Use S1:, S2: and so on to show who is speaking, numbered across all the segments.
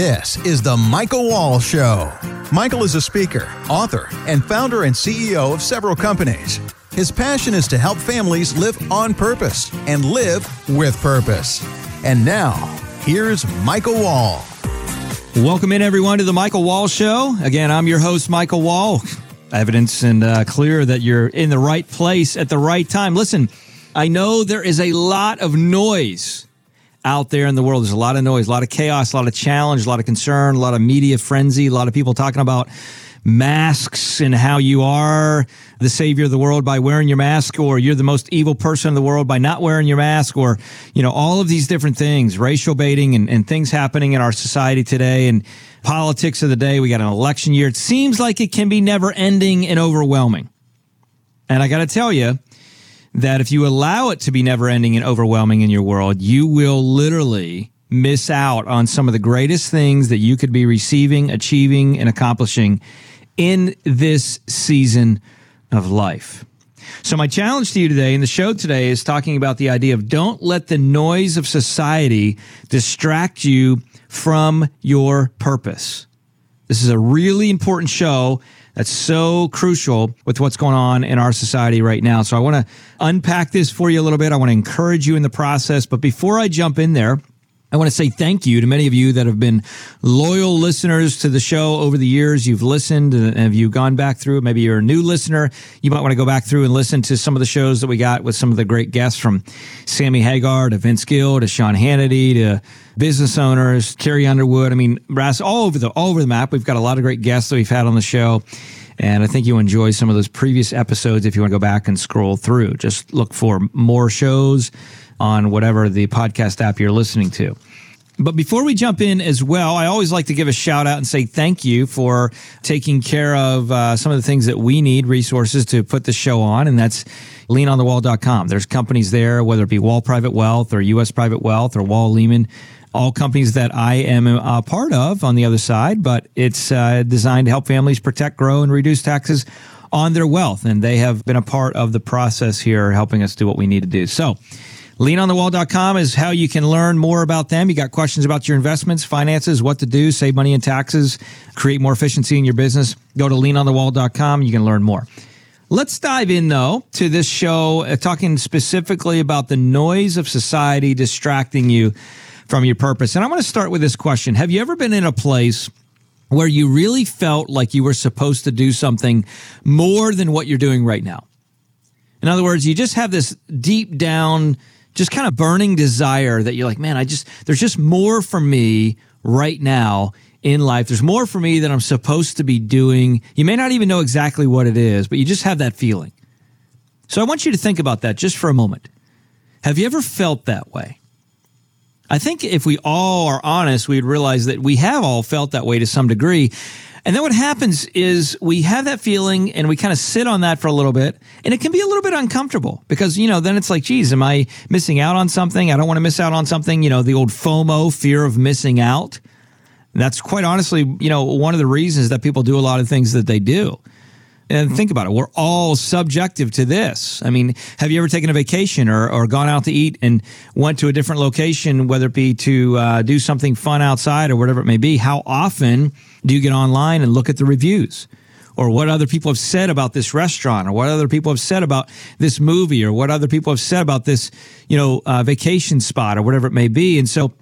S1: This is The Michael Wall Show. Michael is a speaker, author, and founder and CEO of several companies. His passion is to help families live on purpose and live with purpose. And now, here's Michael Wall.
S2: Welcome in, everyone, to the Michael Wall Show. Again, I'm your host, Michael Wall. Evidence and uh, clear that you're in the right place at the right time. Listen, I know there is a lot of noise out there in the world. There's a lot of noise, a lot of chaos, a lot of challenge, a lot of concern, a lot of media frenzy, a lot of people talking about masks and how you are the savior of the world by wearing your mask or you're the most evil person in the world by not wearing your mask or you know all of these different things racial baiting and, and things happening in our society today and politics of the day. We got an election year. It seems like it can be never ending and overwhelming. And i got to tell you that if you allow it to be never ending and overwhelming in your world, you will literally miss out on some of the greatest things that you could be receiving, achieving, and accomplishing in this season of life. So, my challenge to you today in the show today is talking about the idea of don't let the noise of society distract you from your purpose. This is a really important show that's so crucial with what's going on in our society right now. So I want to unpack this for you a little bit. I want to encourage you in the process. But before I jump in there, I want to say thank you to many of you that have been loyal listeners to the show over the years. You've listened and have you gone back through? Maybe you're a new listener. You might want to go back through and listen to some of the shows that we got with some of the great guests from Sammy Hagar to Vince Gill to Sean Hannity to business owners, Carrie Underwood. I mean, Brass all over the all over the map. We've got a lot of great guests that we've had on the show. And I think you enjoy some of those previous episodes if you want to go back and scroll through. Just look for more shows on whatever the podcast app you're listening to. But before we jump in as well, I always like to give a shout out and say thank you for taking care of uh, some of the things that we need resources to put the show on. And that's leanonthewall.com. There's companies there, whether it be Wall Private Wealth or US Private Wealth or Wall Lehman, all companies that I am a part of on the other side, but it's uh, designed to help families protect, grow, and reduce taxes on their wealth. And they have been a part of the process here, helping us do what we need to do. So, leanonthewall.com is how you can learn more about them. You got questions about your investments, finances, what to do, save money in taxes, create more efficiency in your business. Go to leanonthewall.com. You can learn more. Let's dive in though to this show, uh, talking specifically about the noise of society distracting you from your purpose. And I want to start with this question Have you ever been in a place where you really felt like you were supposed to do something more than what you're doing right now? In other words, you just have this deep down just kind of burning desire that you're like, man, I just, there's just more for me right now in life. There's more for me that I'm supposed to be doing. You may not even know exactly what it is, but you just have that feeling. So I want you to think about that just for a moment. Have you ever felt that way? I think if we all are honest, we'd realize that we have all felt that way to some degree. And then what happens is we have that feeling and we kind of sit on that for a little bit and it can be a little bit uncomfortable because, you know, then it's like, geez, am I missing out on something? I don't want to miss out on something. You know, the old FOMO, fear of missing out. That's quite honestly, you know, one of the reasons that people do a lot of things that they do. And think about it. We're all subjective to this. I mean, have you ever taken a vacation or, or gone out to eat and went to a different location, whether it be to uh, do something fun outside or whatever it may be? How often do you get online and look at the reviews? Or what other people have said about this restaurant, or what other people have said about this movie, or what other people have said about this, you know, uh, vacation spot, or whatever it may be. And so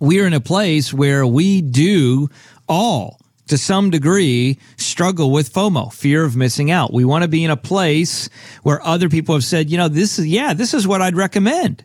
S2: we're in a place where we do all to some degree struggle with FOMO, fear of missing out. We want to be in a place where other people have said, you know, this is, yeah, this is what I'd recommend.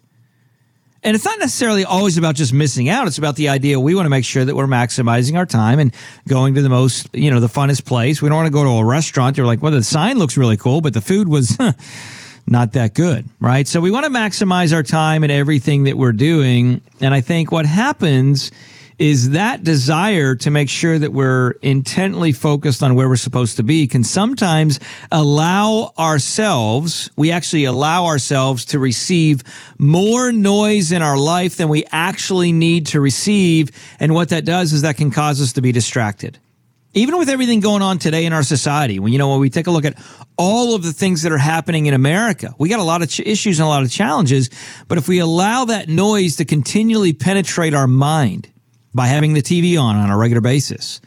S2: And it's not necessarily always about just missing out. It's about the idea we want to make sure that we're maximizing our time and going to the most, you know, the funnest place. We don't want to go to a restaurant. You're like, well, the sign looks really cool, but the food was not that good, right? So we want to maximize our time and everything that we're doing. And I think what happens is that desire to make sure that we're intently focused on where we're supposed to be can sometimes allow ourselves, we actually allow ourselves to receive more noise in our life than we actually need to receive. And what that does is that can cause us to be distracted. Even with everything going on today in our society, when you know when we take a look at all of the things that are happening in America, we got a lot of ch- issues and a lot of challenges. But if we allow that noise to continually penetrate our mind, by having the TV on on a regular basis,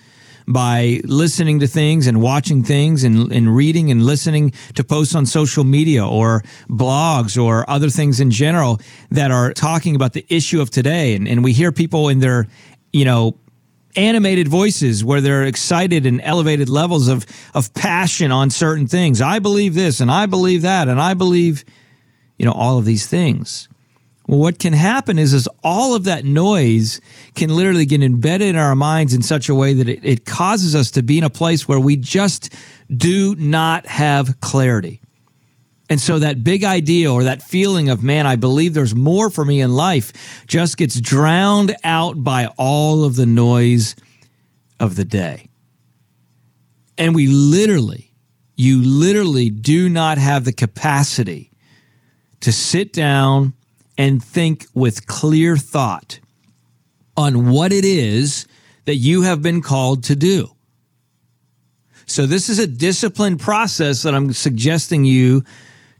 S2: by listening to things and watching things and, and reading and listening to posts on social media or blogs or other things in general that are talking about the issue of today. And, and we hear people in their, you know, animated voices where they're excited and elevated levels of, of passion on certain things. I believe this and I believe that and I believe, you know, all of these things. Well, what can happen is, is all of that noise can literally get embedded in our minds in such a way that it, it causes us to be in a place where we just do not have clarity. And so that big idea or that feeling of, man, I believe there's more for me in life just gets drowned out by all of the noise of the day. And we literally, you literally do not have the capacity to sit down and think with clear thought on what it is that you have been called to do. So, this is a disciplined process that I'm suggesting you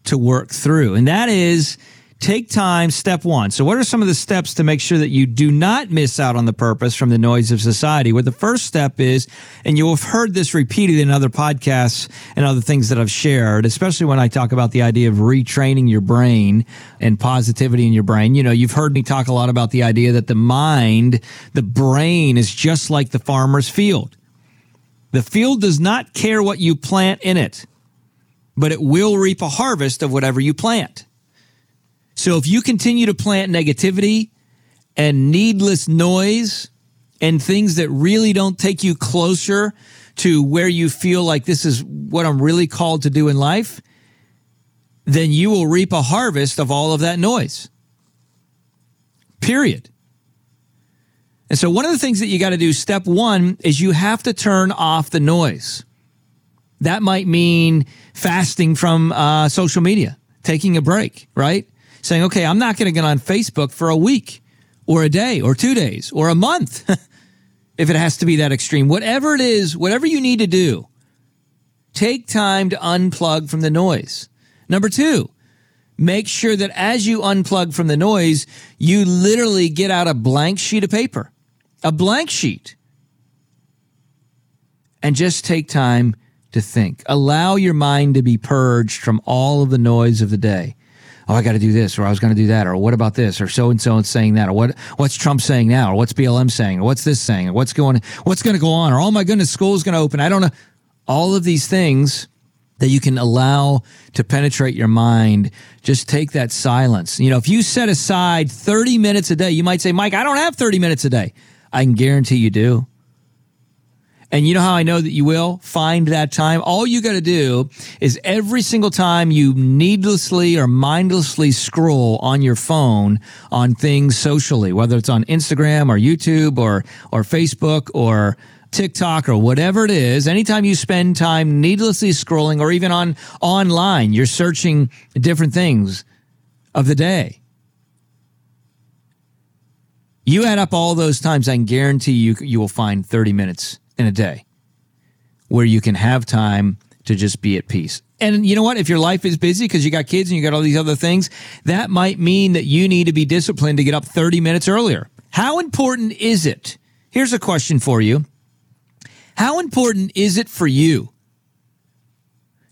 S2: to work through, and that is take time, step one. So, what are some of the steps to make sure that you do not miss out on the purpose from the noise of society? Well, the first step is, and you'll have heard this repeated in other podcasts and other things that I've shared, especially when I talk about the idea of retraining your brain and positivity in your brain. You know, you've heard me talk a lot about the idea that the mind, the brain is just like the farmer's field. The field does not care what you plant in it, but it will reap a harvest of whatever you plant. So if you continue to plant negativity and needless noise and things that really don't take you closer to where you feel like this is what I'm really called to do in life, then you will reap a harvest of all of that noise. Period. And so, one of the things that you got to do, step one, is you have to turn off the noise. That might mean fasting from uh, social media, taking a break, right? Saying, okay, I'm not going to get on Facebook for a week or a day or two days or a month if it has to be that extreme. Whatever it is, whatever you need to do, take time to unplug from the noise. Number two, make sure that as you unplug from the noise, you literally get out a blank sheet of paper, a blank sheet, and just take time to think. Allow your mind to be purged from all of the noise of the day oh, I got to do this, or I was going to do that, or what about this, or so and so is saying that, or what what's Trump saying now, or what's BLM saying, or what's this saying, or what's going what's going to go on, or oh my goodness, school's going to open. I don't know. All of these things that you can allow to penetrate your mind, just take that silence. You know, if you set aside 30 minutes a day, you might say, Mike, I don't have 30 minutes a day. I can guarantee you do. And you know how I know that you will find that time? All you got to do is every single time you needlessly or mindlessly scroll on your phone on things socially, whether it's on Instagram or YouTube or, or Facebook or TikTok or whatever it is, anytime you spend time needlessly scrolling or even on online, you're searching different things of the day. You add up all those times, I can guarantee you you will find 30 minutes in a day where you can have time to just be at peace. And you know what? If your life is busy because you got kids and you got all these other things, that might mean that you need to be disciplined to get up 30 minutes earlier. How important is it? Here's a question for you. How important is it for you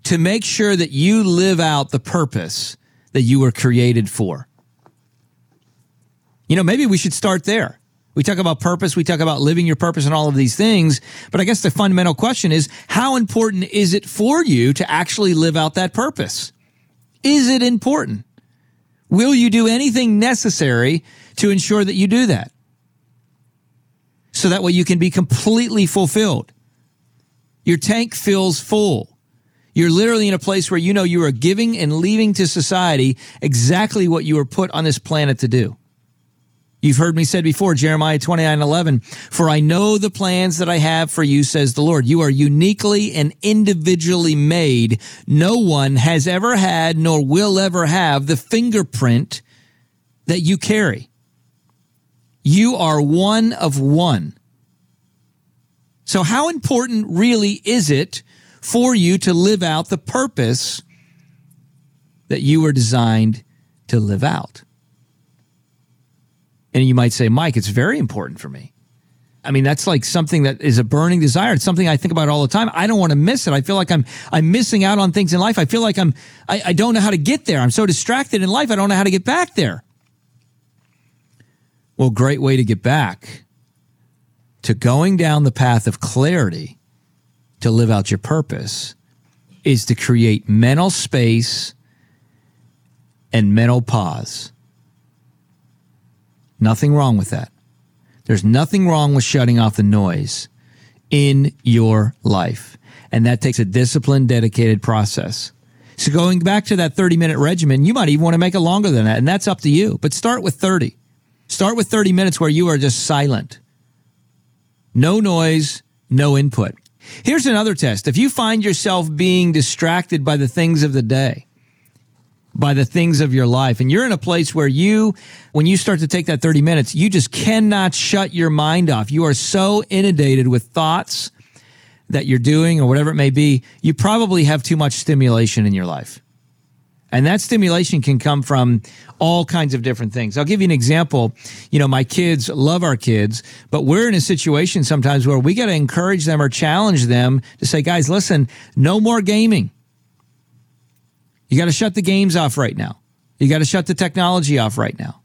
S2: to make sure that you live out the purpose that you were created for? You know, maybe we should start there. We talk about purpose. We talk about living your purpose and all of these things. But I guess the fundamental question is how important is it for you to actually live out that purpose? Is it important? Will you do anything necessary to ensure that you do that? So that way you can be completely fulfilled. Your tank fills full. You're literally in a place where you know you are giving and leaving to society exactly what you were put on this planet to do. You've heard me said before, Jeremiah 29 11, for I know the plans that I have for you, says the Lord. You are uniquely and individually made. No one has ever had nor will ever have the fingerprint that you carry. You are one of one. So how important really is it for you to live out the purpose that you were designed to live out? And you might say, Mike, it's very important for me. I mean, that's like something that is a burning desire. It's something I think about all the time. I don't want to miss it. I feel like I'm I'm missing out on things in life. I feel like I'm I, I don't know how to get there. I'm so distracted in life. I don't know how to get back there. Well, great way to get back to going down the path of clarity to live out your purpose is to create mental space and mental pause. Nothing wrong with that. There's nothing wrong with shutting off the noise in your life. And that takes a disciplined, dedicated process. So going back to that 30 minute regimen, you might even want to make it longer than that. And that's up to you. But start with 30. Start with 30 minutes where you are just silent. No noise, no input. Here's another test. If you find yourself being distracted by the things of the day, by the things of your life. And you're in a place where you, when you start to take that 30 minutes, you just cannot shut your mind off. You are so inundated with thoughts that you're doing or whatever it may be. You probably have too much stimulation in your life. And that stimulation can come from all kinds of different things. I'll give you an example. You know, my kids love our kids, but we're in a situation sometimes where we got to encourage them or challenge them to say, guys, listen, no more gaming. You got to shut the games off right now. You got to shut the technology off right now.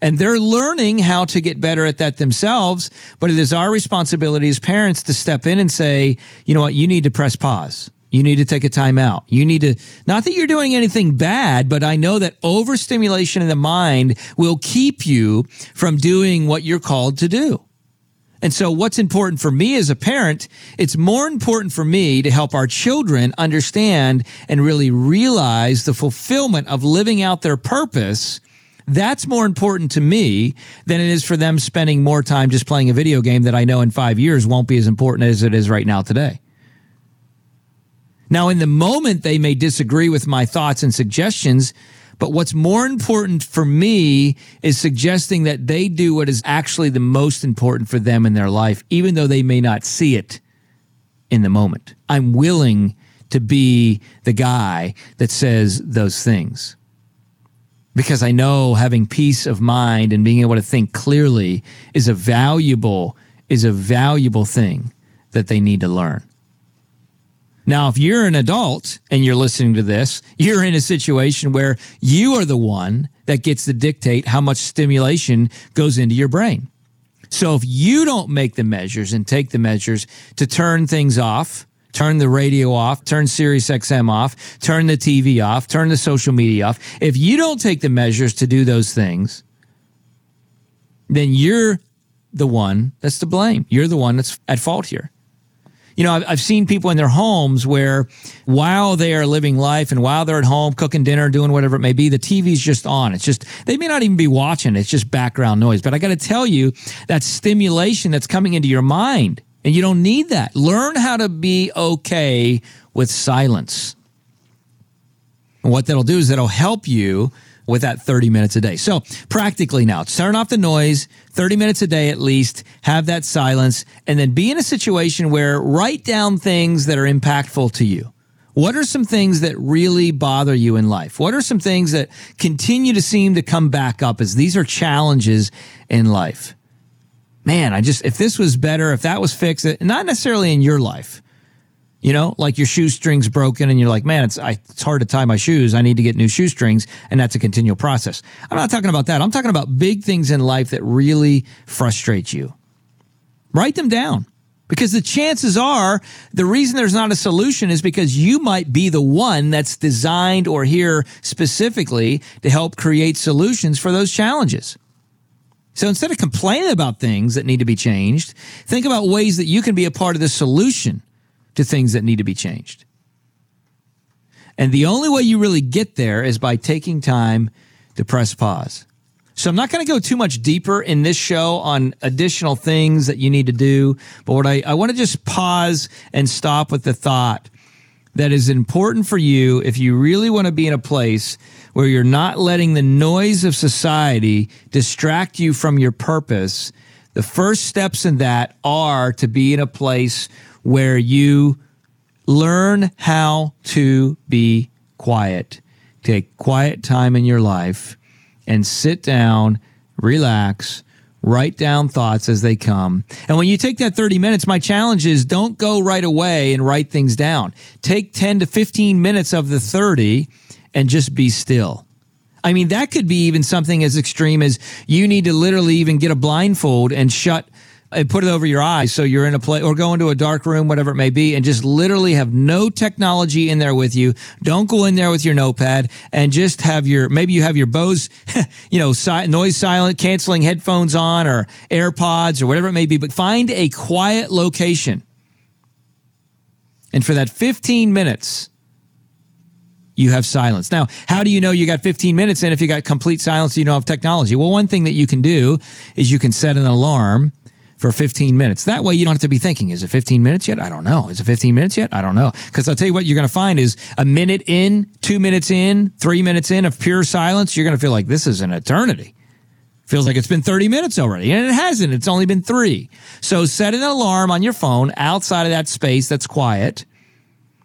S2: And they're learning how to get better at that themselves. But it is our responsibility as parents to step in and say, you know what? You need to press pause. You need to take a time out. You need to, not that you're doing anything bad, but I know that overstimulation in the mind will keep you from doing what you're called to do. And so what's important for me as a parent, it's more important for me to help our children understand and really realize the fulfillment of living out their purpose. That's more important to me than it is for them spending more time just playing a video game that I know in five years won't be as important as it is right now today. Now, in the moment, they may disagree with my thoughts and suggestions, but what's more important for me is suggesting that they do what is actually the most important for them in their life, even though they may not see it in the moment. I'm willing to be the guy that says those things because I know having peace of mind and being able to think clearly is a valuable is a valuable thing that they need to learn. Now, if you're an adult and you're listening to this, you're in a situation where you are the one that gets to dictate how much stimulation goes into your brain. So if you don't make the measures and take the measures to turn things off, turn the radio off, turn Sirius XM off, turn the TV off, turn the social media off, if you don't take the measures to do those things, then you're the one that's to blame. You're the one that's at fault here you know, I've, seen people in their homes where while they are living life and while they're at home cooking dinner, doing whatever it may be, the TV's just on. It's just, they may not even be watching. It's just background noise. But I got to tell you, that stimulation that's coming into your mind, and you don't need that. Learn how to be okay with silence. And what that'll do is that'll help you with that 30 minutes a day. So practically now, turn off the noise, 30 minutes a day at least, have that silence, and then be in a situation where write down things that are impactful to you. What are some things that really bother you in life? What are some things that continue to seem to come back up as these are challenges in life? Man, I just, if this was better, if that was fixed, not necessarily in your life, you know, like your shoestrings broken and you're like, man, it's, I, it's hard to tie my shoes. I need to get new shoestrings. And that's a continual process. I'm not talking about that. I'm talking about big things in life that really frustrate you. Write them down because the chances are the reason there's not a solution is because you might be the one that's designed or here specifically to help create solutions for those challenges. So instead of complaining about things that need to be changed, think about ways that you can be a part of the solution to things that need to be changed. And the only way you really get there is by taking time to press pause. So I'm not going to go too much deeper in this show on additional things that you need to do, but what I, I want to just pause and stop with the thought that is important for you if you really want to be in a place where you're not letting the noise of society distract you from your purpose. The first steps in that are to be in a place where you learn how to be quiet. Take quiet time in your life and sit down, relax, Write down thoughts as they come. And when you take that 30 minutes, my challenge is don't go right away and write things down. Take 10 to 15 minutes of the 30 and just be still. I mean, that could be even something as extreme as you need to literally even get a blindfold and shut and put it over your eyes so you're in a place or go into a dark room, whatever it may be, and just literally have no technology in there with you. Don't go in there with your notepad and just have your, maybe you have your Bose, you know, si- noise silent canceling headphones on or AirPods or whatever it may be, but find a quiet location. And for that 15 minutes, you have silence. Now, how do you know you got 15 minutes in if you got complete silence, you don't have technology? Well, one thing that you can do is you can set an alarm for 15 minutes. That way you don't have to be thinking, is it 15 minutes yet? I don't know. Is it 15 minutes yet? I don't know. Because I'll tell you what you're going to find is a minute in, two minutes in, three minutes in of pure silence, you're going to feel like this is an eternity. Feels like it's been 30 minutes already, and it hasn't. It's only been three. So set an alarm on your phone outside of that space that's quiet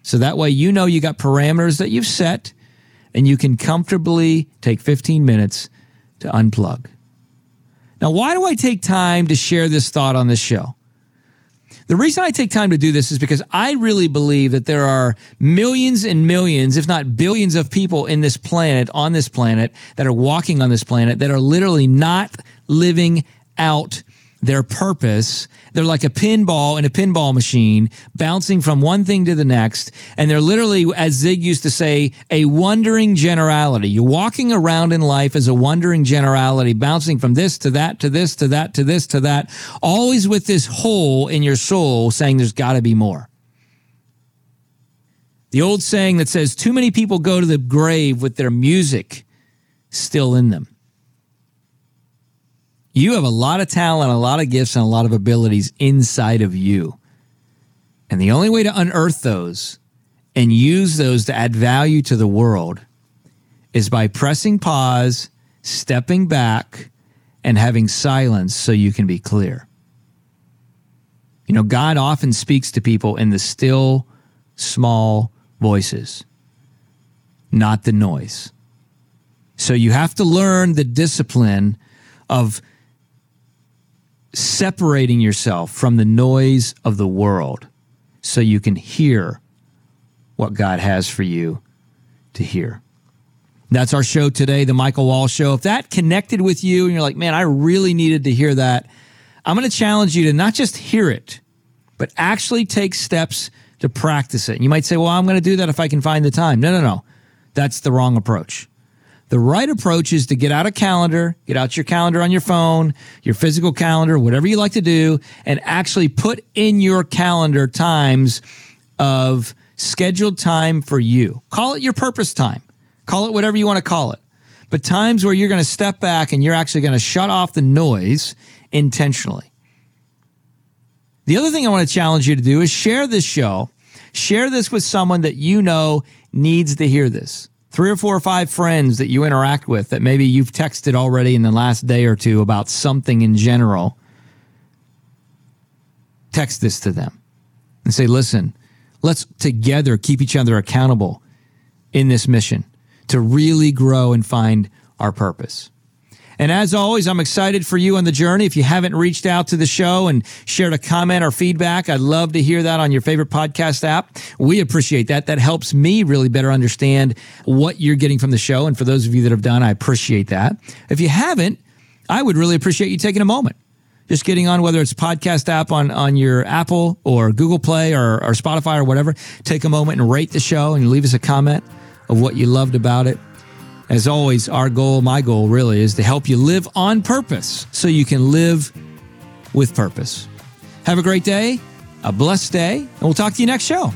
S2: so that way you know you got parameters that you've set and you can comfortably take 15 minutes to unplug. Now, why do I take time to share this thought on this show? The reason I take time to do this is because I really believe that there are millions and millions, if not billions of people in this planet, on this planet, that are walking on this planet, that are literally not living out their purpose. They're like a pinball in a pinball machine, bouncing from one thing to the next. And they're literally, as Zig used to say, a wandering generality. You're walking around in life as a wandering generality, bouncing from this to that to this to that to this to that, always with this hole in your soul saying there's got to be more. The old saying that says, too many people go to the grave with their music still in them. You have a lot of talent, a lot of gifts, and a lot of abilities inside of you. And the only way to unearth those and use those to add value to the world is by pressing pause, stepping back, and having silence so you can be clear. You know, God often speaks to people in the still, small voices, not the noise. So you have to learn the discipline of separating yourself from the noise of the world so you can hear what God has for you to hear. That's our show today, The Michael Wall Show. If that connected with you and you're like, man, I really needed to hear that, I'm going to challenge you to not just hear it, but actually take steps to practice it. And you might say, well, I'm going to do that if I can find the time. No, no, no. That's the wrong approach. The right approach is to get out a calendar, get out your calendar on your phone, your physical calendar, whatever you like to do, and actually put in your calendar times of scheduled time for you. Call it your purpose time. Call it whatever you want to call it. But times where you're going to step back and you're actually going to shut off the noise intentionally. The other thing I want to challenge you to do is share this show. Share this with someone that you know needs to hear this three or four or five friends that you interact with that maybe you've texted already in the last day or two about something in general, text this to them and say, listen, let's together keep each other accountable in this mission to really grow and find our purpose. And as always, I'm excited for you on the journey. If you haven't reached out to the show and shared a comment or feedback, I'd love to hear that on your favorite podcast app. We appreciate that. That helps me really better understand what you're getting from the show. And for those of you that have done, I appreciate that. If you haven't, I would really appreciate you taking a moment just getting on whether it's podcast app on, on your Apple or Google Play or, or Spotify or whatever. Take a moment and rate the show and leave us a comment of what you loved about it. As always, our goal, my goal really, is to help you live on purpose so you can live with purpose. Have a great day, a blessed day, and we'll talk to you next show.